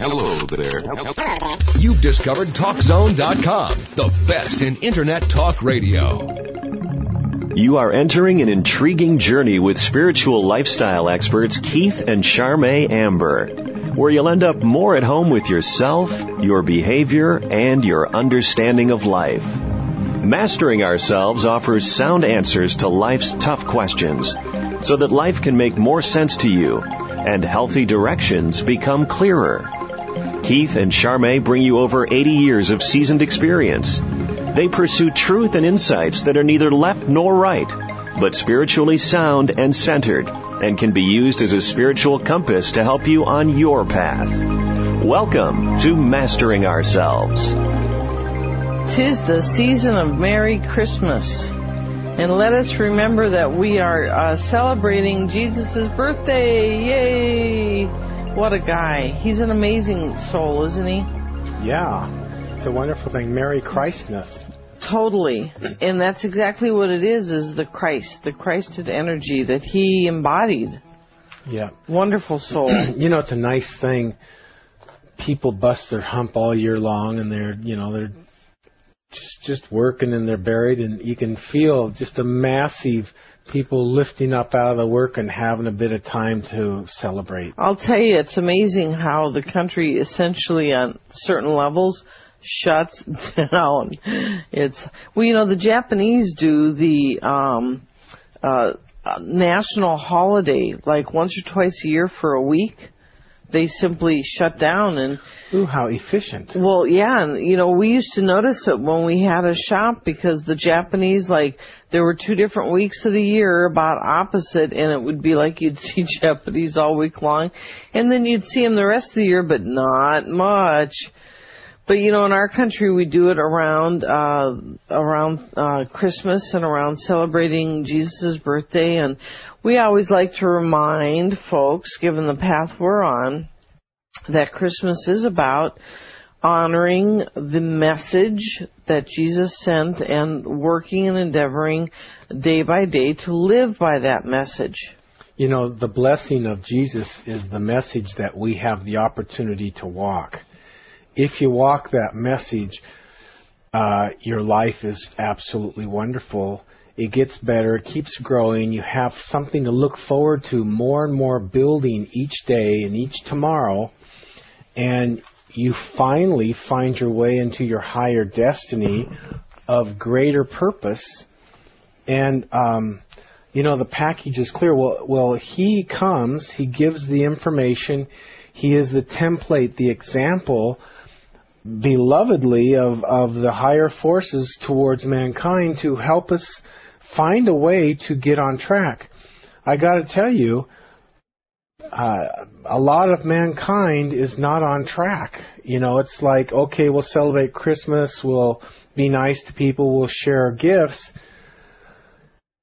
Hello there. You've discovered TalkZone.com, the best in Internet talk radio. You are entering an intriguing journey with spiritual lifestyle experts Keith and Charme Amber, where you'll end up more at home with yourself, your behavior, and your understanding of life. Mastering Ourselves offers sound answers to life's tough questions so that life can make more sense to you and healthy directions become clearer. Keith and Charme bring you over 80 years of seasoned experience. They pursue truth and insights that are neither left nor right, but spiritually sound and centered, and can be used as a spiritual compass to help you on your path. Welcome to Mastering Ourselves. Tis the season of Merry Christmas. And let us remember that we are uh, celebrating Jesus' birthday. Yay! What a guy. He's an amazing soul, isn't he? Yeah. It's a wonderful thing. Merry Christmas. Totally. And that's exactly what it is, is the Christ, the Christed energy that he embodied. Yeah. Wonderful soul. you know, it's a nice thing. People bust their hump all year long and they're, you know, they're just, working and they're buried and you can feel just a massive people lifting up out of the work and having a bit of time to celebrate. I'll tell you, it's amazing how the country essentially on certain levels shuts down. It's, well, you know, the Japanese do the, um, uh, national holiday like once or twice a year for a week they simply shut down and ooh how efficient. Well yeah and you know we used to notice it when we had a shop because the japanese like there were two different weeks of the year about opposite and it would be like you'd see japanese all week long and then you'd see them the rest of the year but not much but you know in our country we do it around uh around uh christmas and around celebrating jesus' birthday and we always like to remind folks, given the path we're on, that Christmas is about honoring the message that Jesus sent and working and endeavoring day by day to live by that message. You know, the blessing of Jesus is the message that we have the opportunity to walk. If you walk that message, uh, your life is absolutely wonderful it gets better, it keeps growing, you have something to look forward to more and more building each day and each tomorrow, and you finally find your way into your higher destiny of greater purpose. And, um, you know, the package is clear. Well, well, he comes, he gives the information, he is the template, the example, belovedly of, of the higher forces towards mankind to help us find a way to get on track. I got to tell you, uh, a lot of mankind is not on track. You know, it's like, okay, we'll celebrate Christmas, we'll be nice to people, we'll share gifts.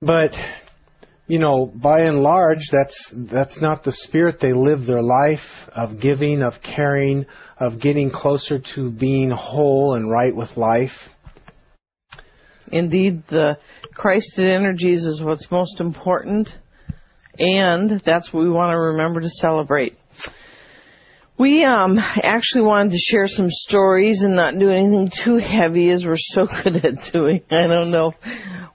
But, you know, by and large, that's, that's not the spirit they live their life of giving, of caring, of getting closer to being whole and right with life. Indeed, the Christed energies is what's most important, and that's what we want to remember to celebrate. We um, actually wanted to share some stories and not do anything too heavy, as we're so good at doing. I don't know.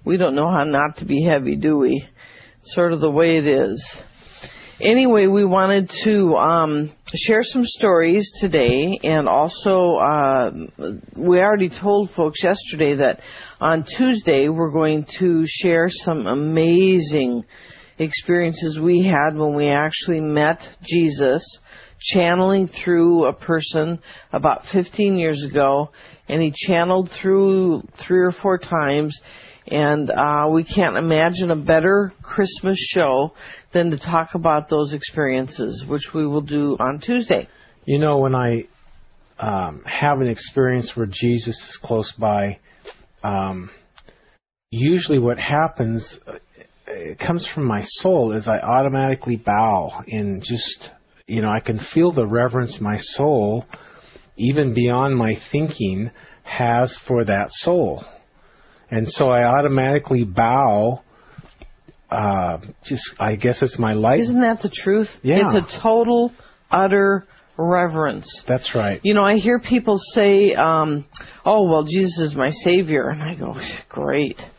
We don't know how not to be heavy, do we? Sort of the way it is. Anyway, we wanted to um, share some stories today, and also uh, we already told folks yesterday that on Tuesday we're going to share some amazing experiences we had when we actually met Jesus, channeling through a person about 15 years ago, and he channeled through three or four times. And uh, we can't imagine a better Christmas show than to talk about those experiences, which we will do on Tuesday. You know, when I um, have an experience where Jesus is close by, um, usually what happens uh, it comes from my soul is I automatically bow and just you know I can feel the reverence my soul even beyond my thinking has for that soul and so I automatically bow uh just I guess it's my life Isn't that the truth? Yeah. It's a total utter reverence. That's right. You know, I hear people say, um, "Oh, well, Jesus is my savior," and I go, "Great."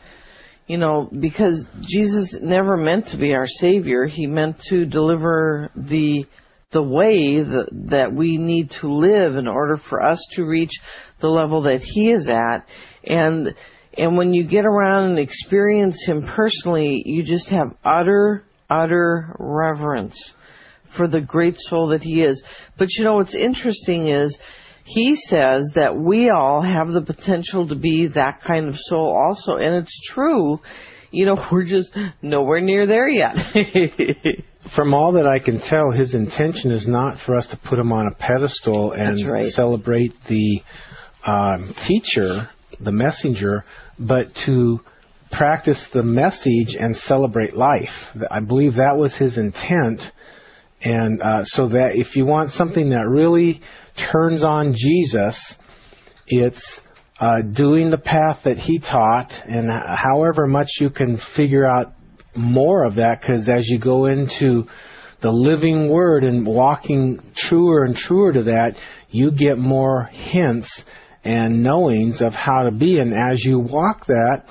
You know, because Jesus never meant to be our savior; he meant to deliver the the way that, that we need to live in order for us to reach the level that he is at, and and when you get around and experience him personally, you just have utter utter reverence for the great soul that he is. But you know what's interesting is he says that we all have the potential to be that kind of soul also. And it's true. You know, we're just nowhere near there yet. From all that I can tell, his intention is not for us to put him on a pedestal and right. celebrate the um, teacher, the messenger, but to practice the message and celebrate life. I believe that was his intent. And uh, so that if you want something that really turns on Jesus, it's uh, doing the path that he taught, and however much you can figure out more of that, because as you go into the living word and walking truer and truer to that, you get more hints and knowings of how to be. And as you walk that,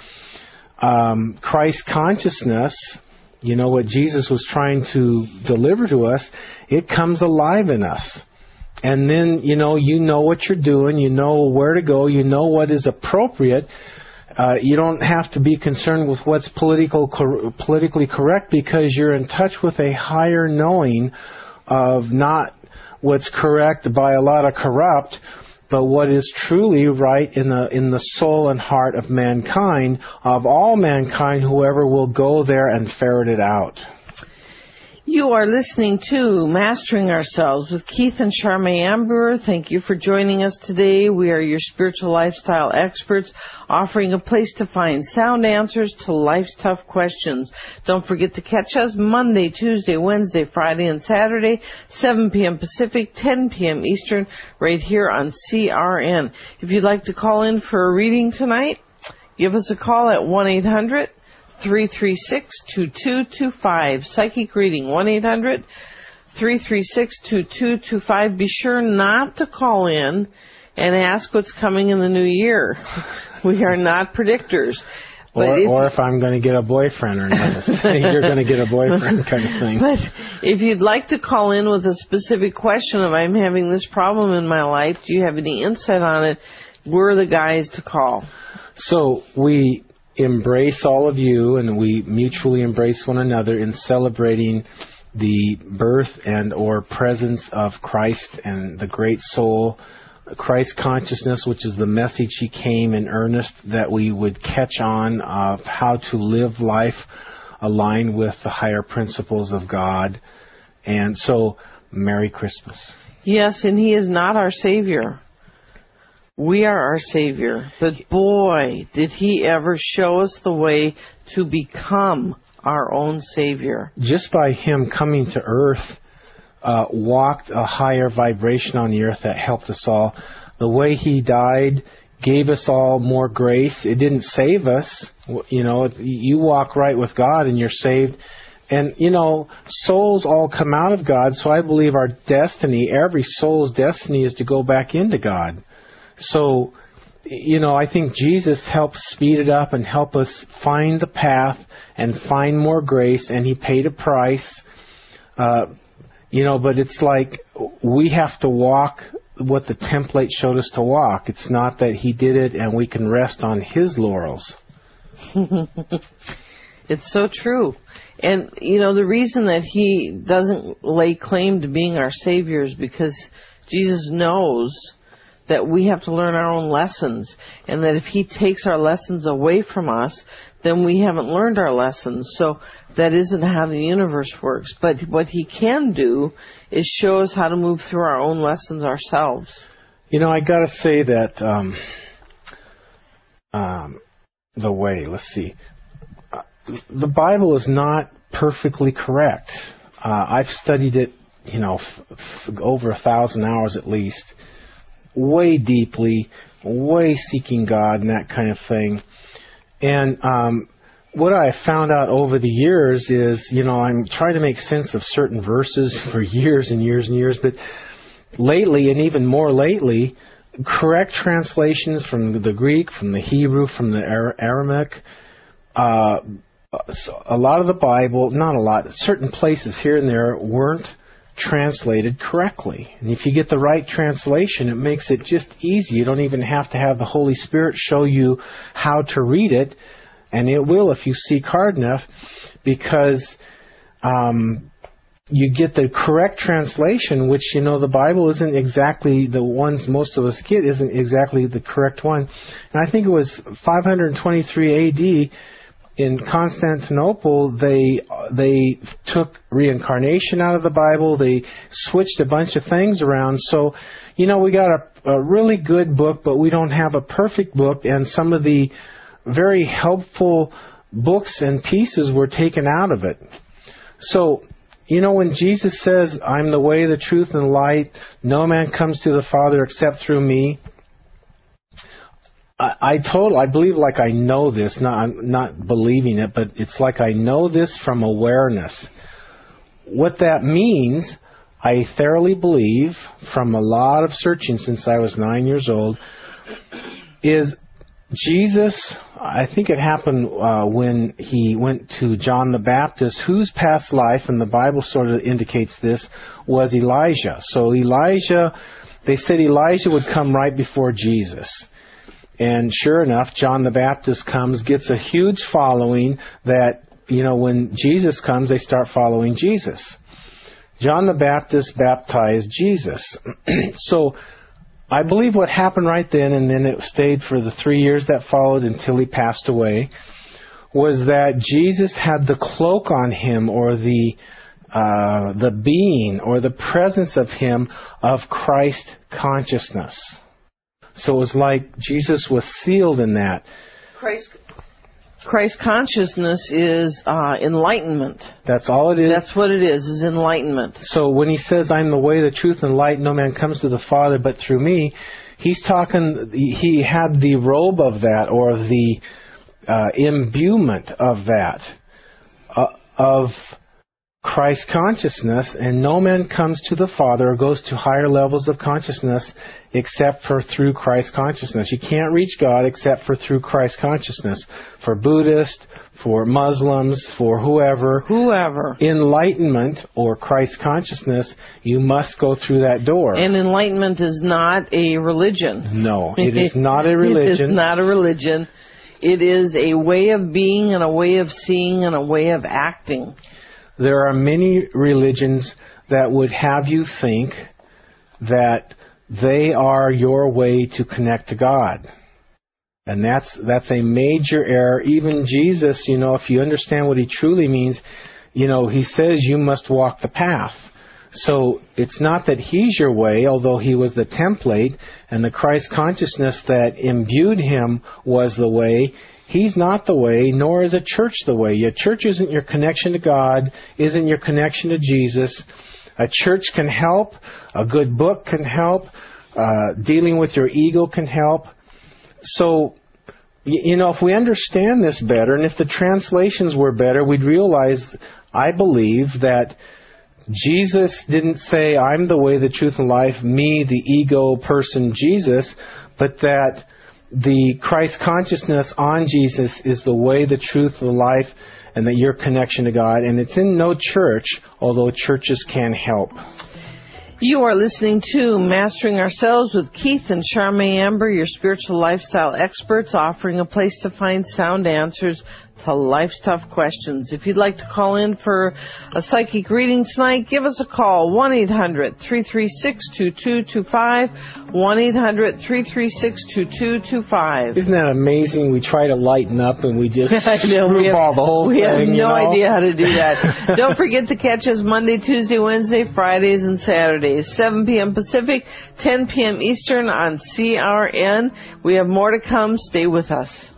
um, Christ consciousness, you know, what Jesus was trying to deliver to us, it comes alive in us. And then, you know, you know what you're doing, you know where to go, you know what is appropriate. Uh, you don't have to be concerned with what's political, cor- politically correct because you're in touch with a higher knowing of not what's correct by a lot of corrupt, but what is truly right in the in the soul and heart of mankind, of all mankind, whoever will go there and ferret it out. You are listening to Mastering Ourselves with Keith and Charme Amber. Thank you for joining us today. We are your spiritual lifestyle experts offering a place to find sound answers to life's tough questions. Don't forget to catch us Monday, Tuesday, Wednesday, Friday, and Saturday, 7 p.m. Pacific, 10 p.m. Eastern, right here on CRN. If you'd like to call in for a reading tonight, give us a call at 1 800 336-2225. Psychic reading 1-800-336-2225. Be sure not to call in and ask what's coming in the new year. We are not predictors. Or if, or if I'm going to get a boyfriend or not. You're going to get a boyfriend kind of thing. But if you'd like to call in with a specific question of I'm having this problem in my life, do you have any insight on it? We're the guys to call. So we embrace all of you and we mutually embrace one another in celebrating the birth and or presence of Christ and the great soul Christ consciousness, which is the message he came in earnest that we would catch on of how to live life aligned with the higher principles of God. And so, Merry Christmas. Yes, and he is not our Savior. We are our Savior. But boy, did He ever show us the way to become our own Savior. Just by Him coming to earth, uh, walked a higher vibration on the earth that helped us all. The way He died gave us all more grace. It didn't save us. You know, you walk right with God and you're saved. And, you know, souls all come out of God, so I believe our destiny, every soul's destiny is to go back into God. So, you know, I think Jesus helps speed it up and help us find the path and find more grace, and He paid a price. Uh, you know, but it's like we have to walk what the template showed us to walk. It's not that He did it and we can rest on His laurels. it's so true. And, you know, the reason that He doesn't lay claim to being our Savior is because Jesus knows that we have to learn our own lessons and that if he takes our lessons away from us, then we haven't learned our lessons. So that isn't how the universe works. But what he can do is show us how to move through our own lessons ourselves. You know, I gotta say that, um, um, the way, let's see, uh, the Bible is not perfectly correct. Uh, I've studied it, you know, f- f- over a thousand hours at least way deeply, way seeking God and that kind of thing. And um, what I found out over the years is, you know, I'm trying to make sense of certain verses for years and years and years, but lately, and even more lately, correct translations from the Greek, from the Hebrew, from the Aramaic. Uh, a lot of the Bible, not a lot, certain places here and there weren't translated correctly. And if you get the right translation, it makes it just easy. You don't even have to have the Holy Spirit show you how to read it, and it will if you seek hard enough, because um, you get the correct translation, which you know the Bible isn't exactly the ones most of us get, isn't exactly the correct one. And I think it was 523 A.D. in Constantinople, they they took reincarnation out of the Bible. They switched a bunch of things around. So, you know, we got a, a really good book, but we don't have a perfect book, and some of the very helpful books and pieces were taken out of it. So you know, when Jesus says, I'm the way, the truth, and the light, no man comes to the Father except through me, I, I told, I believe like I know this, not, I'm not believing it, but it's like I know this from awareness. What that means, I thoroughly believe from a lot of searching since I was nine years old, is Jesus, I think it happened uh, when he went to John the Baptist, whose past life, and the Bible sort of indicates this, was Elijah. So Elijah, they said Elijah would come right before Jesus. And sure enough, John the Baptist comes, gets a huge following that, you know, when Jesus comes, they start following Jesus. John the Baptist baptized Jesus. so I believe what happened right then, and then it stayed for the three years that followed until he passed away, was that Jesus had the cloak on him, or the uh, the being, or the presence of him of Christ consciousness. So it was like Jesus was sealed in that. Christ Christ consciousness is uh, enlightenment. That's all it is. That's what it is, is enlightenment. So when he says, I'm the way, the truth, and light, no man comes to the Father but through me, he's talking, he had the robe of that, or the uh, imbuement of that, uh, of Christ consciousness, and no man comes to the Father or goes to higher levels of consciousness except for through Christ consciousness. You can't reach God except for through Christ consciousness. For Buddhists, for Muslims, for whoever, whoever, enlightenment or Christ consciousness, you must go through that door. And enlightenment is not a religion. No, it is not a religion. it is not a religion. It is a way of being and a way of seeing and a way of acting. There are many religions that would have you think that they are your way to connect to God. And that's, that's a major error. Even Jesus, you know, if you understand what he truly means, you know, he says you must walk the path. So it's not that he's your way, although he was the template, and the Christ consciousness that imbued him was the way. He's not the way, nor is a church the way. Your church isn't your connection to God, isn't your connection to Jesus. A church can help, a good book can help, uh, dealing with your ego can help. So, you know, if we understand this better, and if the translations were better, we'd realize, I believe, that Jesus didn't say, I'm the way, the truth, and life, me, the ego person, Jesus, but that the Christ consciousness on Jesus is the way, the truth, the life, and that your connection to God. And it's in no church, although churches can help. You are listening to Mastering Ourselves with Keith and Charme Amber, your spiritual lifestyle experts, offering a place to find sound answers to life's tough questions. If you'd like to call in for a psychic reading tonight, give us a call, 1-800-336-2225, 1-800-336-2225. Isn't that amazing? We try to lighten up and we just I know, we have, the whole we thing. have no you know? idea how to do that. Don't forget to catch us Monday, Tuesday, Wednesday, Fridays, and Saturdays, 7 p.m. Pacific, 10 p.m. Eastern on CRN. We have more to come. Stay with us.